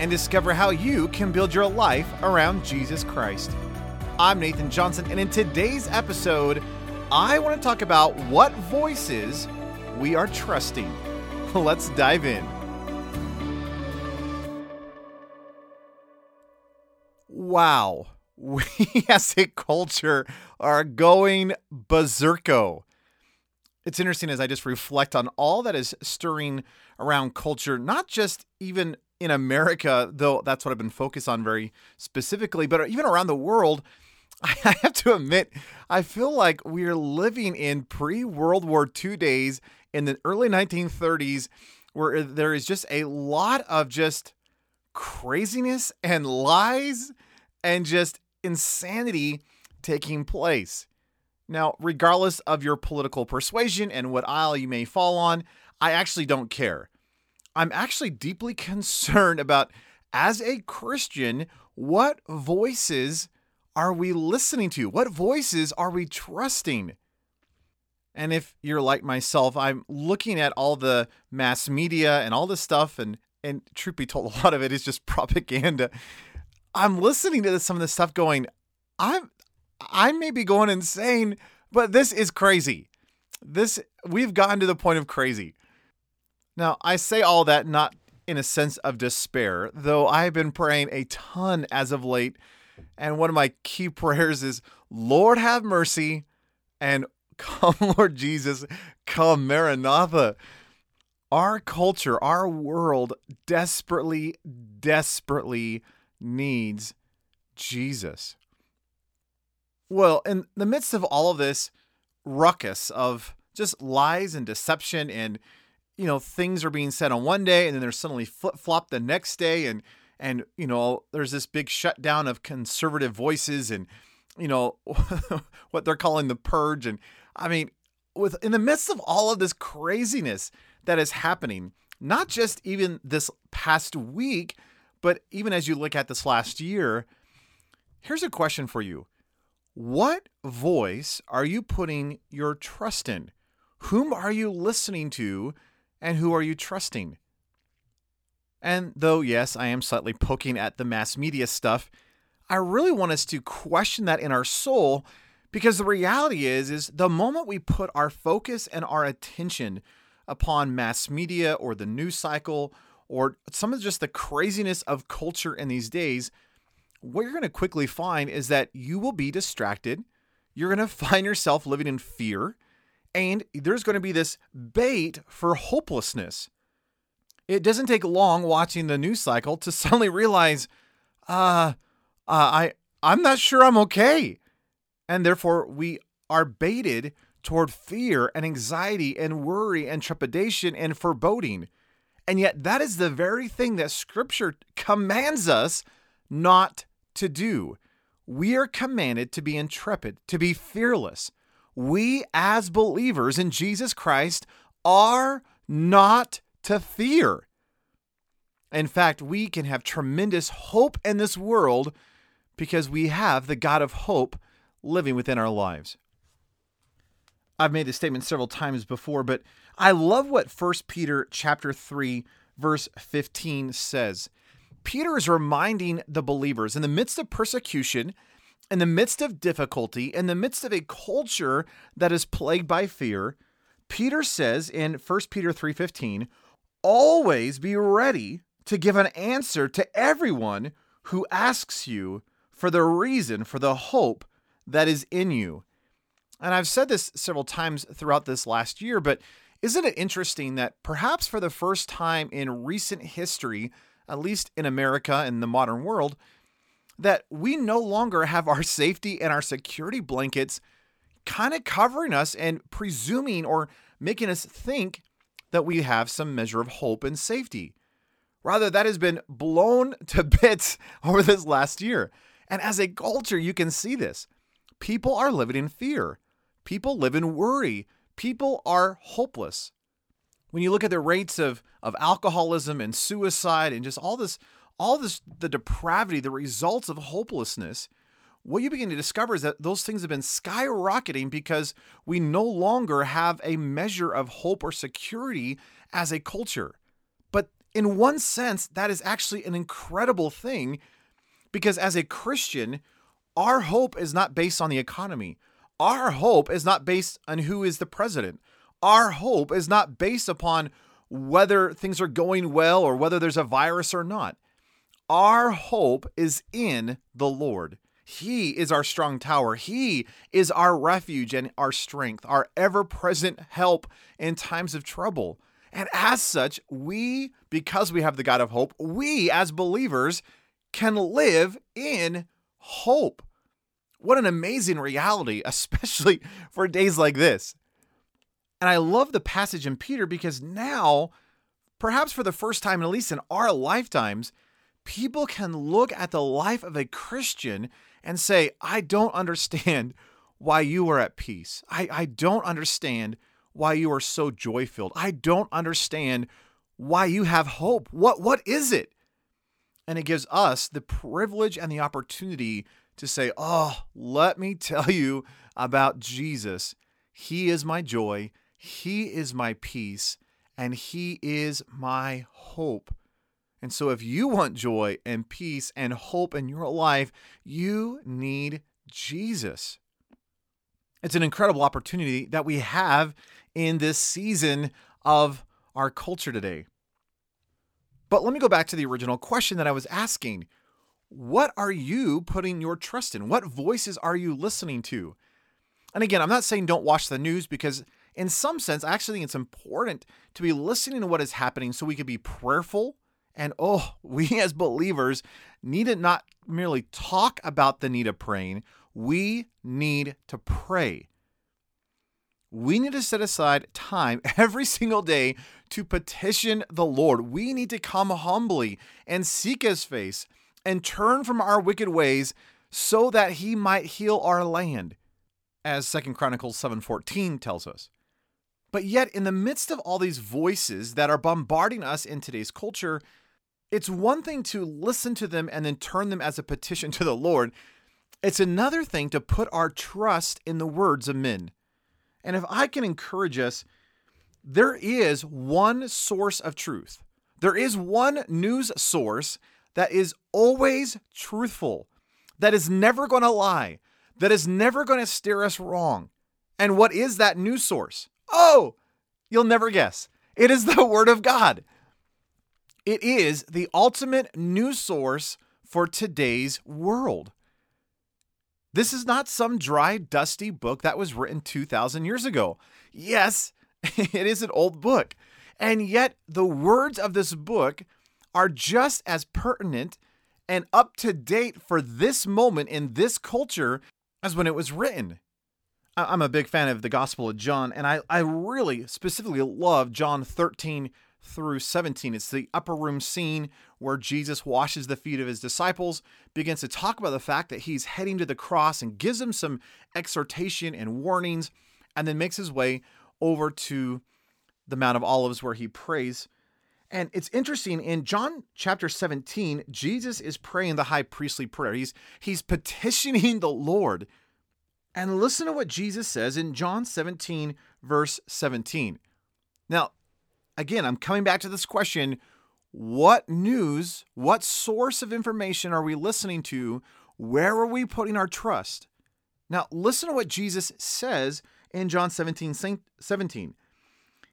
and discover how you can build your life around Jesus Christ. I'm Nathan Johnson, and in today's episode, I want to talk about what voices we are trusting. Let's dive in. Wow, we as a culture are going berserko. It's interesting as I just reflect on all that is stirring around culture, not just even in America, though that's what I've been focused on very specifically, but even around the world, I have to admit, I feel like we're living in pre World War II days in the early 1930s where there is just a lot of just craziness and lies and just insanity taking place. Now, regardless of your political persuasion and what aisle you may fall on, I actually don't care. I'm actually deeply concerned about, as a Christian, what voices are we listening to? What voices are we trusting? And if you're like myself, I'm looking at all the mass media and all this stuff, and and truth be told, a lot of it is just propaganda. I'm listening to some of this stuff, going, I'm I may be going insane, but this is crazy. This we've gotten to the point of crazy. Now, I say all that not in a sense of despair, though I've been praying a ton as of late. And one of my key prayers is, Lord, have mercy, and come, Lord Jesus, come, Maranatha. Our culture, our world desperately, desperately needs Jesus. Well, in the midst of all of this ruckus of just lies and deception and you know things are being said on one day and then they're suddenly flip flopped the next day and and you know there's this big shutdown of conservative voices and you know what they're calling the purge. And i mean with in the midst of all of this craziness that is happening not just even this past week but even as you look at this last year here's a question for you. What voice are you putting your trust in? Whom are you listening to and who are you trusting? And though, yes, I am slightly poking at the mass media stuff, I really want us to question that in our soul because the reality is is the moment we put our focus and our attention upon mass media or the news cycle or some of just the craziness of culture in these days, what you're going to quickly find is that you will be distracted. You're going to find yourself living in fear and there's going to be this bait for hopelessness. It doesn't take long watching the news cycle to suddenly realize, uh, uh I I'm not sure I'm okay. And therefore we are baited toward fear and anxiety and worry and trepidation and foreboding. And yet that is the very thing that scripture commands us not to do. We are commanded to be intrepid, to be fearless, we as believers in Jesus Christ are not to fear. In fact, we can have tremendous hope in this world because we have the God of hope living within our lives. I've made this statement several times before, but I love what 1 Peter chapter 3 verse 15 says. Peter is reminding the believers in the midst of persecution, in the midst of difficulty, in the midst of a culture that is plagued by fear, Peter says in 1 Peter 3:15, "Always be ready to give an answer to everyone who asks you for the reason for the hope that is in you." And I've said this several times throughout this last year, but isn't it interesting that perhaps for the first time in recent history, at least in America and the modern world, that we no longer have our safety and our security blankets kind of covering us and presuming or making us think that we have some measure of hope and safety. Rather, that has been blown to bits over this last year. And as a culture, you can see this. People are living in fear. People live in worry. People are hopeless. When you look at the rates of, of alcoholism and suicide and just all this, all this, the depravity, the results of hopelessness, what you begin to discover is that those things have been skyrocketing because we no longer have a measure of hope or security as a culture. But in one sense, that is actually an incredible thing because as a Christian, our hope is not based on the economy. Our hope is not based on who is the president. Our hope is not based upon whether things are going well or whether there's a virus or not. Our hope is in the Lord. He is our strong tower. He is our refuge and our strength, our ever present help in times of trouble. And as such, we, because we have the God of hope, we as believers can live in hope. What an amazing reality, especially for days like this. And I love the passage in Peter because now, perhaps for the first time, at least in our lifetimes, people can look at the life of a Christian and say, I don't understand why you are at peace. I, I don't understand why you are so joy filled. I don't understand why you have hope. What, what is it? And it gives us the privilege and the opportunity to say, Oh, let me tell you about Jesus. He is my joy, He is my peace, and He is my hope. And so, if you want joy and peace and hope in your life, you need Jesus. It's an incredible opportunity that we have in this season of our culture today. But let me go back to the original question that I was asking what are you putting your trust in? What voices are you listening to? And again, I'm not saying don't watch the news because, in some sense, I actually think it's important to be listening to what is happening so we can be prayerful. And oh, we as believers need to not merely talk about the need of praying, we need to pray. We need to set aside time every single day to petition the Lord. We need to come humbly and seek his face and turn from our wicked ways so that he might heal our land as Second Chronicles 7:14 tells us. But yet in the midst of all these voices that are bombarding us in today's culture, it's one thing to listen to them and then turn them as a petition to the Lord. It's another thing to put our trust in the words of men. And if I can encourage us, there is one source of truth. There is one news source that is always truthful, that is never going to lie, that is never going to steer us wrong. And what is that news source? Oh, you'll never guess. It is the Word of God. It is the ultimate news source for today's world. This is not some dry, dusty book that was written 2,000 years ago. Yes, it is an old book. And yet, the words of this book are just as pertinent and up to date for this moment in this culture as when it was written. I'm a big fan of the Gospel of John, and I, I really specifically love John 13 through 17. It's the upper room scene where Jesus washes the feet of his disciples, begins to talk about the fact that he's heading to the cross and gives them some exhortation and warnings, and then makes his way over to the Mount of Olives where he prays and it's interesting in John chapter 17, Jesus is praying the high priestly prayer. He's he's petitioning the Lord And listen to what Jesus says in John 17, verse 17. Now, again, I'm coming back to this question what news, what source of information are we listening to? Where are we putting our trust? Now, listen to what Jesus says in John 17, 17.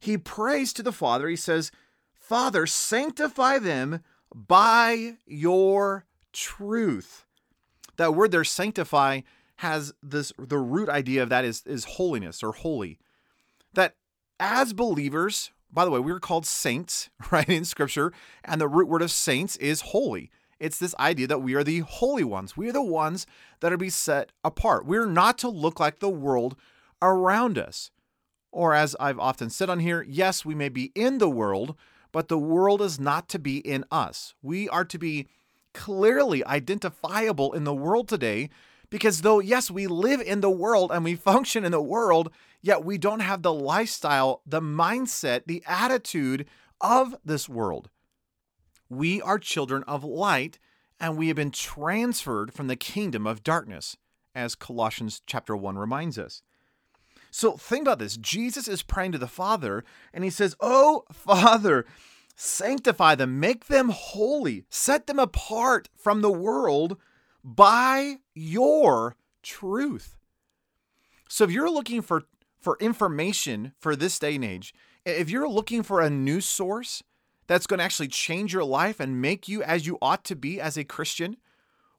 He prays to the Father. He says, Father, sanctify them by your truth. That word there, sanctify, has this the root idea of that is is holiness or holy. That as believers, by the way, we are called saints, right, in scripture, and the root word of saints is holy. It's this idea that we are the holy ones. We are the ones that are be set apart. We're not to look like the world around us. Or as I've often said on here, yes, we may be in the world, but the world is not to be in us. We are to be clearly identifiable in the world today because though, yes, we live in the world and we function in the world, yet we don't have the lifestyle, the mindset, the attitude of this world. We are children of light and we have been transferred from the kingdom of darkness, as Colossians chapter 1 reminds us. So think about this. Jesus is praying to the Father and he says, Oh, Father, sanctify them, make them holy, set them apart from the world by your truth. So if you're looking for for information for this day and age, if you're looking for a news source that's going to actually change your life and make you as you ought to be as a Christian,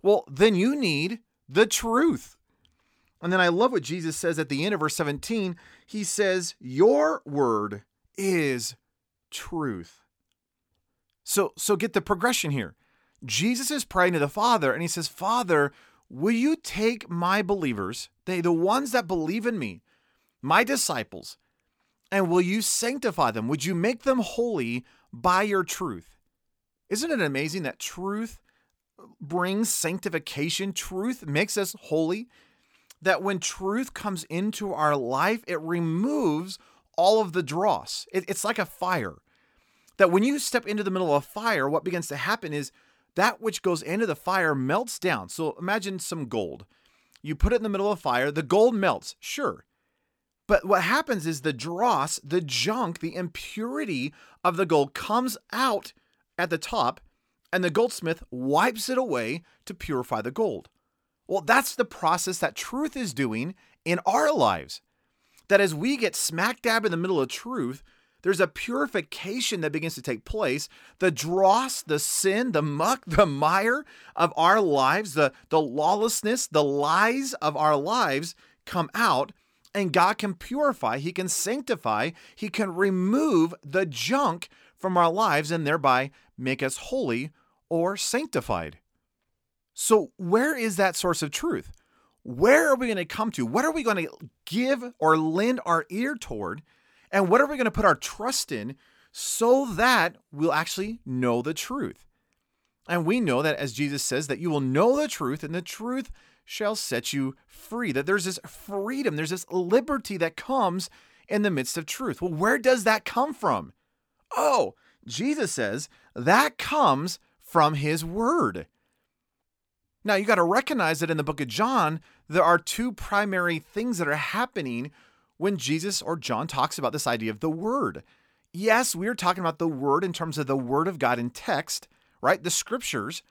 well, then you need the truth. And then I love what Jesus says at the end of verse 17. He says, Your word is truth. So, so get the progression here. Jesus is praying to the Father and he says, Father, will you take my believers, they the ones that believe in me, my disciples, and will you sanctify them? Would you make them holy by your truth? Isn't it amazing that truth brings sanctification? Truth makes us holy. That when truth comes into our life, it removes all of the dross. It, it's like a fire. That when you step into the middle of a fire, what begins to happen is that which goes into the fire melts down. So imagine some gold. You put it in the middle of fire, the gold melts, sure. But what happens is the dross, the junk, the impurity of the gold comes out at the top, and the goldsmith wipes it away to purify the gold. Well, that's the process that truth is doing in our lives. That as we get smack dab in the middle of truth, there's a purification that begins to take place. The dross, the sin, the muck, the mire of our lives, the, the lawlessness, the lies of our lives come out, and God can purify, He can sanctify, He can remove the junk from our lives and thereby make us holy or sanctified. So, where is that source of truth? Where are we going to come to? What are we going to give or lend our ear toward? And what are we going to put our trust in so that we'll actually know the truth? And we know that as Jesus says, that you will know the truth and the truth shall set you free. That there's this freedom, there's this liberty that comes in the midst of truth. Well, where does that come from? Oh, Jesus says that comes from his word. Now, you got to recognize that in the book of John, there are two primary things that are happening when Jesus or John talks about this idea of the Word. Yes, we are talking about the Word in terms of the Word of God in text, right? The Scriptures.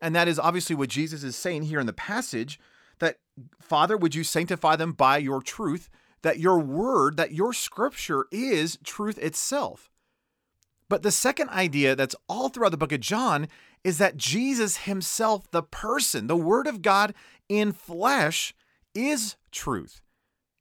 And that is obviously what Jesus is saying here in the passage that, Father, would you sanctify them by your truth? That your Word, that your Scripture is truth itself. But the second idea that's all throughout the book of John is that Jesus himself, the person, the Word of God in flesh, is truth.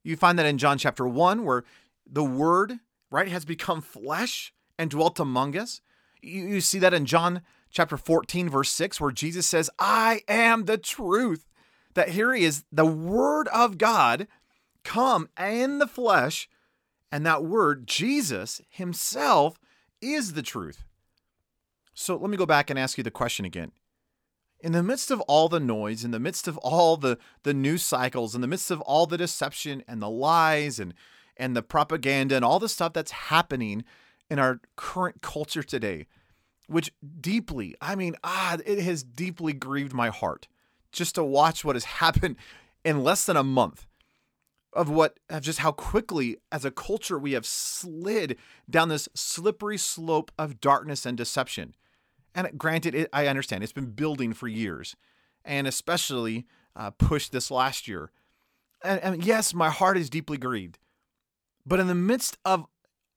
You find that in John chapter 1, where the Word, right, has become flesh and dwelt among us. You, you see that in John chapter 14, verse 6, where Jesus says, I am the truth. That here he is, the Word of God, come in the flesh. And that Word, Jesus himself, is the truth. So let me go back and ask you the question again in the midst of all the noise, in the midst of all the, the news cycles, in the midst of all the deception and the lies and, and the propaganda and all the stuff that's happening in our current culture today, which deeply, I mean, ah, it has deeply grieved my heart just to watch what has happened in less than a month. of what of just how quickly as a culture we have slid down this slippery slope of darkness and deception. And granted, it, I understand it's been building for years, and especially uh, pushed this last year. And, and yes, my heart is deeply grieved. But in the midst of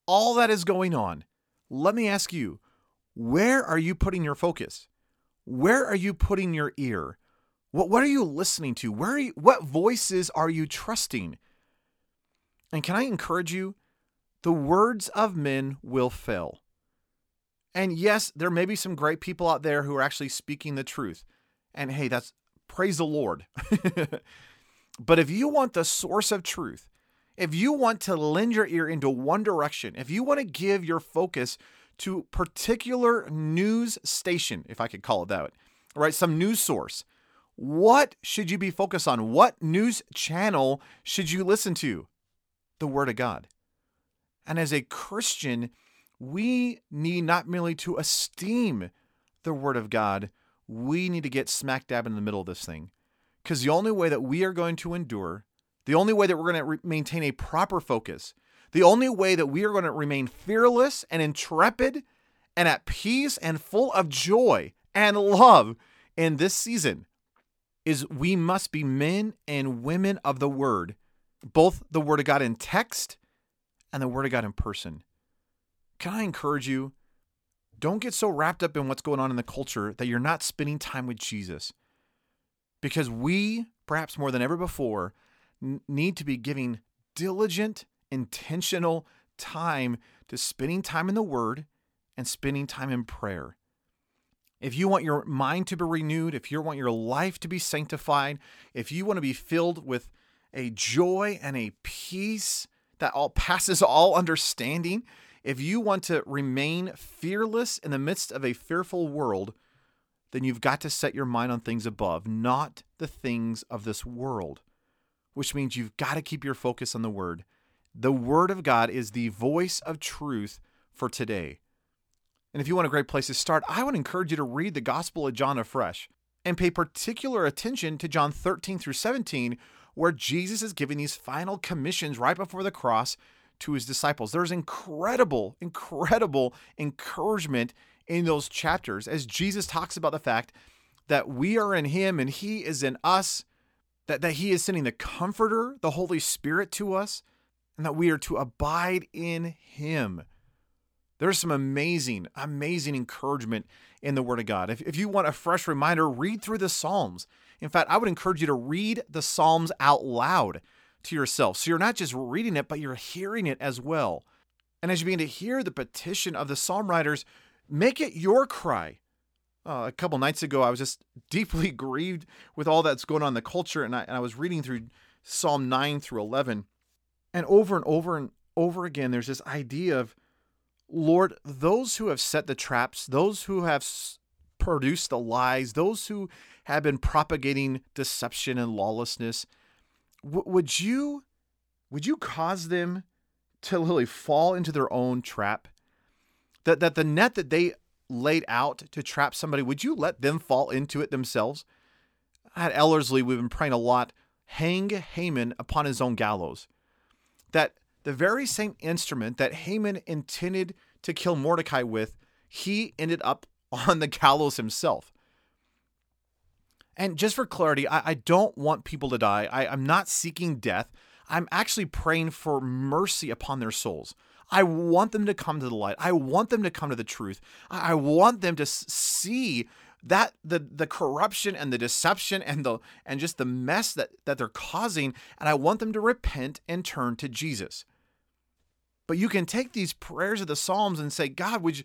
all that is going on, let me ask you, where are you putting your focus? Where are you putting your ear? What, what are you listening to? Where are you, what voices are you trusting? And can I encourage you? The words of men will fail. And yes, there may be some great people out there who are actually speaking the truth. And hey, that's praise the Lord. but if you want the source of truth, if you want to lend your ear into one direction, if you want to give your focus to particular news station, if I could call it that, right? Some news source. What should you be focused on? What news channel should you listen to? The Word of God. And as a Christian, we need not merely to esteem the Word of God, we need to get smack dab in the middle of this thing. Because the only way that we are going to endure, the only way that we're going to re- maintain a proper focus, the only way that we are going to remain fearless and intrepid and at peace and full of joy and love in this season is we must be men and women of the Word, both the Word of God in text and the Word of God in person. Can I encourage you? Don't get so wrapped up in what's going on in the culture that you're not spending time with Jesus. Because we, perhaps more than ever before, n- need to be giving diligent, intentional time to spending time in the Word and spending time in prayer. If you want your mind to be renewed, if you want your life to be sanctified, if you want to be filled with a joy and a peace that all passes all understanding, if you want to remain fearless in the midst of a fearful world, then you've got to set your mind on things above, not the things of this world, which means you've got to keep your focus on the Word. The Word of God is the voice of truth for today. And if you want a great place to start, I would encourage you to read the Gospel of John afresh and pay particular attention to John 13 through 17, where Jesus is giving these final commissions right before the cross to his disciples. There's incredible, incredible encouragement in those chapters as Jesus talks about the fact that we are in him and he is in us, that, that he is sending the comforter, the Holy Spirit to us, and that we are to abide in him. There's some amazing, amazing encouragement in the Word of God. If, if you want a fresh reminder, read through the Psalms. In fact, I would encourage you to read the Psalms out loud to yourself. So you're not just reading it, but you're hearing it as well. And as you begin to hear the petition of the psalm writers, make it your cry. Uh, a couple nights ago, I was just deeply grieved with all that's going on in the culture, and I, and I was reading through Psalm 9 through 11. And over and over and over again, there's this idea of, Lord, those who have set the traps, those who have produced the lies, those who have been propagating deception and lawlessness, w- would you would you cause them to literally fall into their own trap? That that the net that they laid out to trap somebody, would you let them fall into it themselves? At Ellerslie, we've been praying a lot. Hang Haman upon his own gallows. That the very same instrument that Haman intended to kill Mordecai with, he ended up on the gallows himself. And just for clarity, I, I don't want people to die. I, I'm not seeking death. I'm actually praying for mercy upon their souls. I want them to come to the light. I want them to come to the truth. I want them to see that the the corruption and the deception and the and just the mess that that they're causing and I want them to repent and turn to Jesus. But you can take these prayers of the Psalms and say, God, would you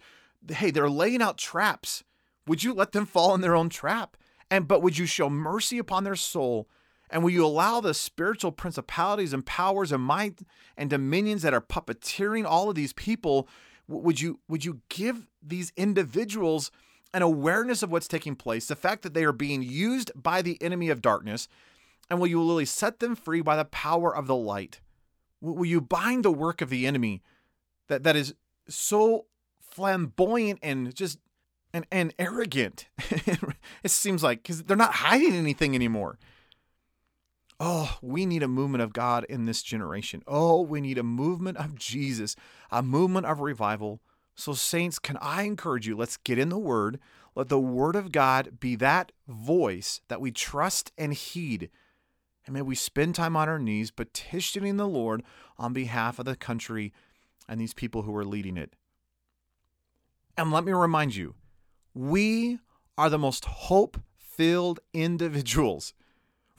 hey, they're laying out traps. Would you let them fall in their own trap? And but would you show mercy upon their soul? And will you allow the spiritual principalities and powers and might and dominions that are puppeteering all of these people? Would you would you give these individuals an awareness of what's taking place, the fact that they are being used by the enemy of darkness, and will you literally set them free by the power of the light? Will you bind the work of the enemy that, that is so flamboyant and just and, and arrogant. it seems like because they're not hiding anything anymore. Oh, we need a movement of God in this generation. Oh, we need a movement of Jesus, a movement of revival. So, saints, can I encourage you? Let's get in the Word. Let the Word of God be that voice that we trust and heed. And may we spend time on our knees petitioning the Lord on behalf of the country and these people who are leading it. And let me remind you, we are the most hope filled individuals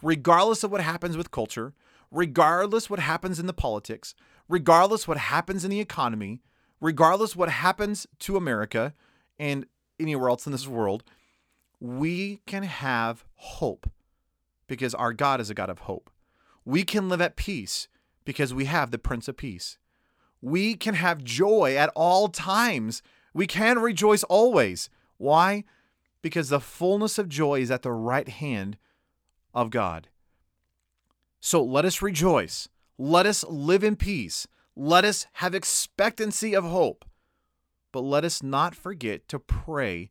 regardless of what happens with culture, regardless what happens in the politics, regardless what happens in the economy, regardless what happens to America and anywhere else in this world, we can have hope because our God is a God of hope. We can live at peace because we have the Prince of Peace. We can have joy at all times. We can rejoice always. Why? Because the fullness of joy is at the right hand of God. So let us rejoice. Let us live in peace. Let us have expectancy of hope. But let us not forget to pray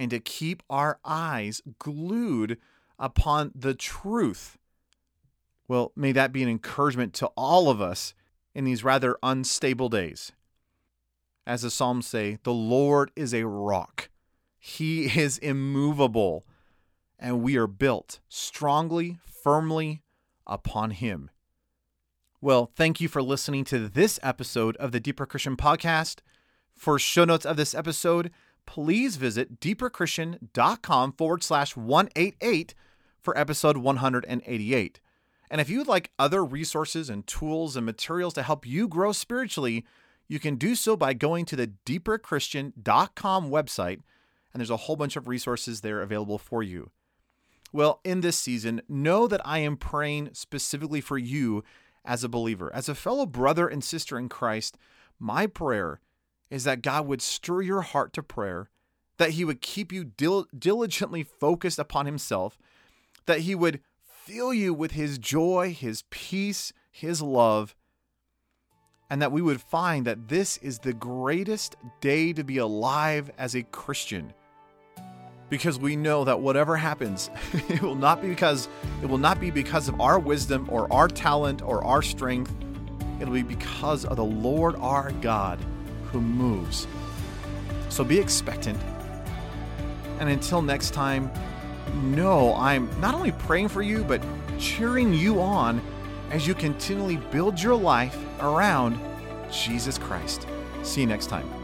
and to keep our eyes glued upon the truth. Well, may that be an encouragement to all of us in these rather unstable days. As the Psalms say, the Lord is a rock, He is immovable and we are built strongly, firmly upon Him. Well, thank you for listening to this episode of the Deeper Christian Podcast. For show notes of this episode, please visit deeperchristian.com forward slash 188 for episode 188. And if you would like other resources and tools and materials to help you grow spiritually, you can do so by going to the deeperchristian.com website, and there's a whole bunch of resources there available for you. Well, in this season, know that I am praying specifically for you as a believer. As a fellow brother and sister in Christ, my prayer is that God would stir your heart to prayer, that He would keep you dil- diligently focused upon Himself, that He would fill you with His joy, His peace, His love, and that we would find that this is the greatest day to be alive as a Christian because we know that whatever happens, it will not be because it will not be because of our wisdom or our talent or our strength. It'll be because of the Lord our God who moves. So be expectant. And until next time, know I'm not only praying for you, but cheering you on as you continually build your life around Jesus Christ. See you next time.